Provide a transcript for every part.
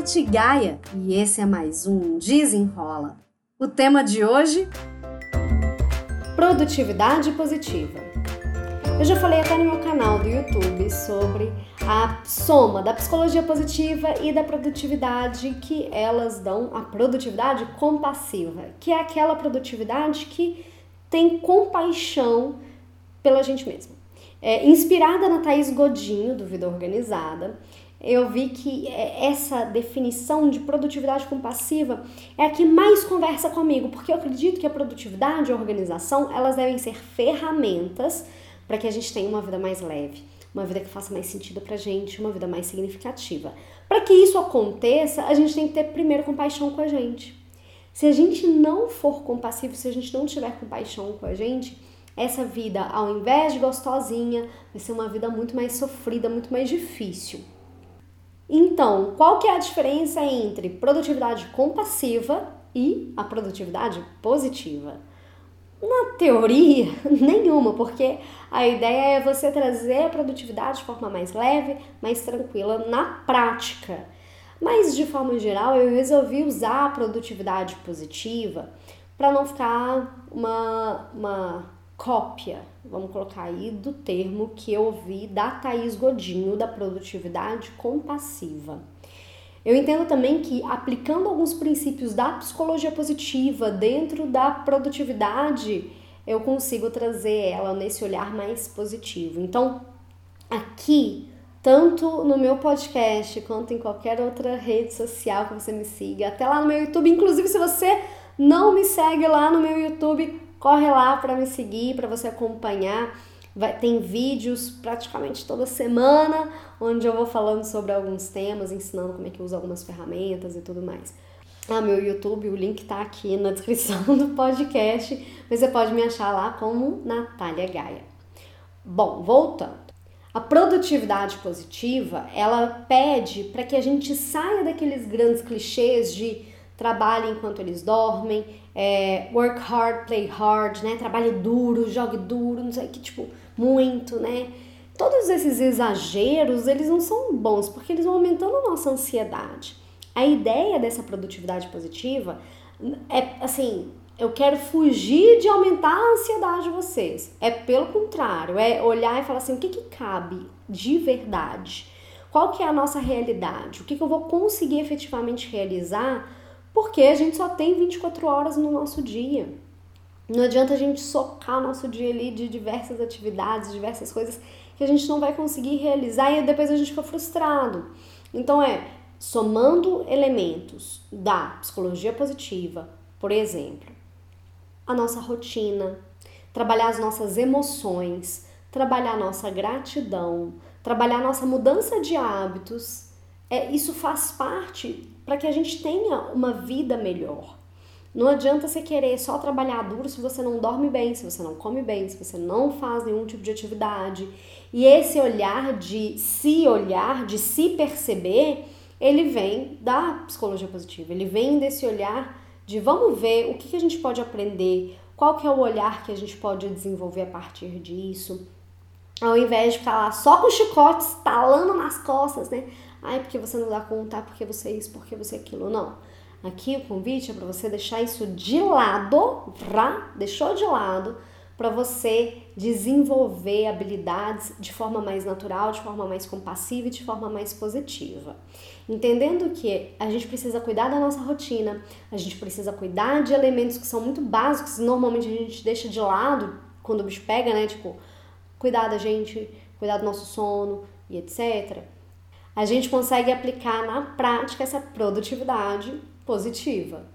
Tati Gaia e esse é mais um Desenrola. O tema de hoje: Produtividade positiva. Eu já falei até no meu canal do YouTube sobre a soma da psicologia positiva e da produtividade que elas dão a produtividade compassiva, que é aquela produtividade que tem compaixão pela gente mesma. É, inspirada na Thaís Godinho, do Vida Organizada, eu vi que é, essa definição de produtividade compassiva é a que mais conversa comigo, porque eu acredito que a produtividade e a organização, elas devem ser ferramentas para que a gente tenha uma vida mais leve, uma vida que faça mais sentido pra gente, uma vida mais significativa. Para que isso aconteça, a gente tem que ter primeiro compaixão com a gente. Se a gente não for compassivo, se a gente não tiver compaixão com a gente, essa vida, ao invés de gostosinha, vai ser uma vida muito mais sofrida, muito mais difícil. Então, qual que é a diferença entre produtividade compassiva e a produtividade positiva? Na teoria, nenhuma, porque a ideia é você trazer a produtividade de forma mais leve, mais tranquila na prática. Mas de forma geral, eu resolvi usar a produtividade positiva para não ficar uma, uma cópia, vamos colocar aí, do termo que eu ouvi da Thaís Godinho, da produtividade compassiva. Eu entendo também que aplicando alguns princípios da psicologia positiva dentro da produtividade, eu consigo trazer ela nesse olhar mais positivo. Então, aqui, tanto no meu podcast quanto em qualquer outra rede social que você me siga, até lá no meu YouTube, inclusive se você não me segue lá no meu YouTube, Corre lá para me seguir, para você acompanhar. Vai, tem vídeos praticamente toda semana, onde eu vou falando sobre alguns temas, ensinando como é que usa algumas ferramentas e tudo mais. Ah, meu YouTube, o link tá aqui na descrição do podcast, mas você pode me achar lá como Natália Gaia. Bom, voltando. A produtividade positiva, ela pede para que a gente saia daqueles grandes clichês de trabalhe enquanto eles dormem, é, work hard, play hard, né? Trabalhe duro, jogue duro, não sei que, tipo, muito, né? Todos esses exageros, eles não são bons, porque eles vão aumentando a nossa ansiedade. A ideia dessa produtividade positiva é, assim, eu quero fugir de aumentar a ansiedade de vocês. É pelo contrário, é olhar e falar assim, o que que cabe de verdade? Qual que é a nossa realidade? O que, que eu vou conseguir efetivamente realizar porque a gente só tem 24 horas no nosso dia. Não adianta a gente socar nosso dia ali de diversas atividades, diversas coisas que a gente não vai conseguir realizar e depois a gente fica frustrado. Então é somando elementos da psicologia positiva, por exemplo, a nossa rotina, trabalhar as nossas emoções, trabalhar nossa gratidão, trabalhar nossa mudança de hábitos. É, isso faz parte para que a gente tenha uma vida melhor. Não adianta você querer só trabalhar duro se você não dorme bem, se você não come bem, se você não faz nenhum tipo de atividade. E esse olhar de se olhar, de se perceber, ele vem da psicologia positiva. Ele vem desse olhar de vamos ver o que, a gente pode aprender, qual que é o olhar que a gente pode desenvolver a partir disso. Ao invés de ficar lá só com chicotes talando nas costas, né? Ai, porque você não dá conta, porque você é isso, porque você é aquilo. Não. Aqui o convite é para você deixar isso de lado, pra, deixou de lado, para você desenvolver habilidades de forma mais natural, de forma mais compassiva e de forma mais positiva. Entendendo que a gente precisa cuidar da nossa rotina, a gente precisa cuidar de elementos que são muito básicos, normalmente a gente deixa de lado quando o bicho pega, né? Tipo, cuidar da gente, cuidar do nosso sono e etc a gente consegue aplicar na prática essa produtividade positiva.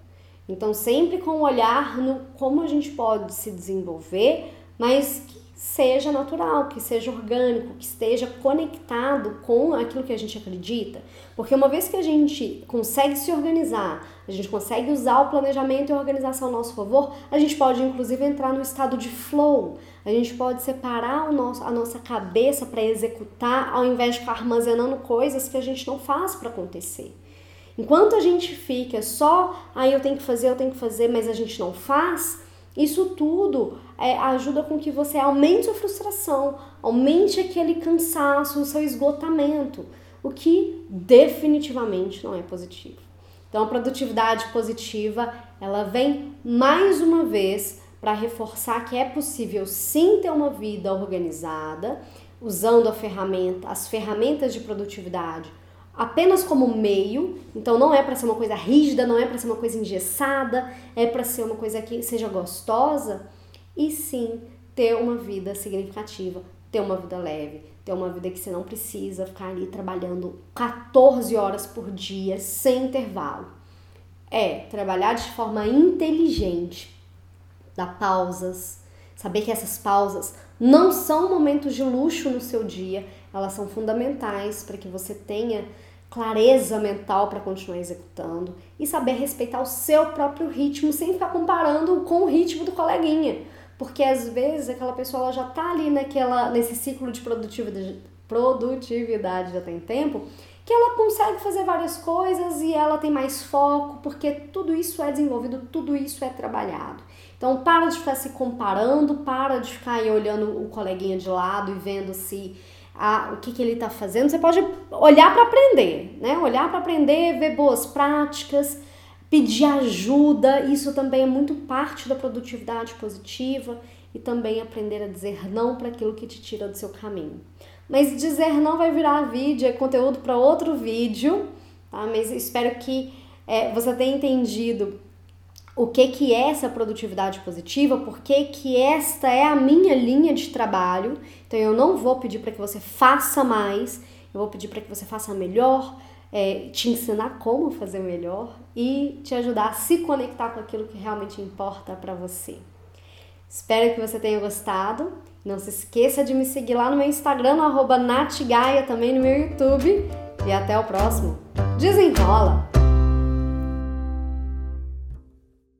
Então, sempre com o um olhar no como a gente pode se desenvolver, mas que seja natural, que seja orgânico, que esteja conectado com aquilo que a gente acredita. Porque uma vez que a gente consegue se organizar, a gente consegue usar o planejamento e a organização a nosso favor, a gente pode inclusive entrar no estado de flow. A gente pode separar o nosso, a nossa cabeça para executar, ao invés de ficar armazenando coisas que a gente não faz para acontecer. Enquanto a gente fica só, aí ah, eu tenho que fazer, eu tenho que fazer, mas a gente não faz, isso tudo é, ajuda com que você aumente a frustração, aumente aquele cansaço, o seu esgotamento. o que definitivamente não é positivo. Então a produtividade positiva, ela vem mais uma vez para reforçar que é possível sim ter uma vida organizada, usando ferramenta, as ferramentas de produtividade apenas como meio, então não é para ser uma coisa rígida, não é para ser uma coisa engessada, é para ser uma coisa que seja gostosa e sim ter uma vida significativa, ter uma vida leve, ter uma vida que você não precisa ficar ali trabalhando 14 horas por dia sem intervalo. É trabalhar de forma inteligente, dar pausas, saber que essas pausas não são momentos de luxo no seu dia, elas são fundamentais para que você tenha clareza mental para continuar executando e saber respeitar o seu próprio ritmo sem ficar comparando com o ritmo do coleguinha. Porque às vezes aquela pessoa ela já tá ali naquela, nesse ciclo de produtividade, produtividade já tem tempo, que ela consegue fazer várias coisas e ela tem mais foco, porque tudo isso é desenvolvido, tudo isso é trabalhado. Então para de ficar se comparando, para de ficar aí olhando o coleguinha de lado e vendo se a, o que, que ele está fazendo. Você pode olhar para aprender, né? Olhar para aprender, ver boas práticas, pedir ajuda. Isso também é muito parte da produtividade positiva e também aprender a dizer não para aquilo que te tira do seu caminho. Mas dizer não vai virar vídeo, é conteúdo para outro vídeo, tá? Mas espero que é, você tenha entendido o que, que é essa produtividade positiva, por que, que esta é a minha linha de trabalho. Então eu não vou pedir para que você faça mais, eu vou pedir para que você faça melhor, é, te ensinar como fazer melhor e te ajudar a se conectar com aquilo que realmente importa para você. Espero que você tenha gostado. Não se esqueça de me seguir lá no meu Instagram, no Natgaia, também no meu YouTube. E até o próximo. Desenrola!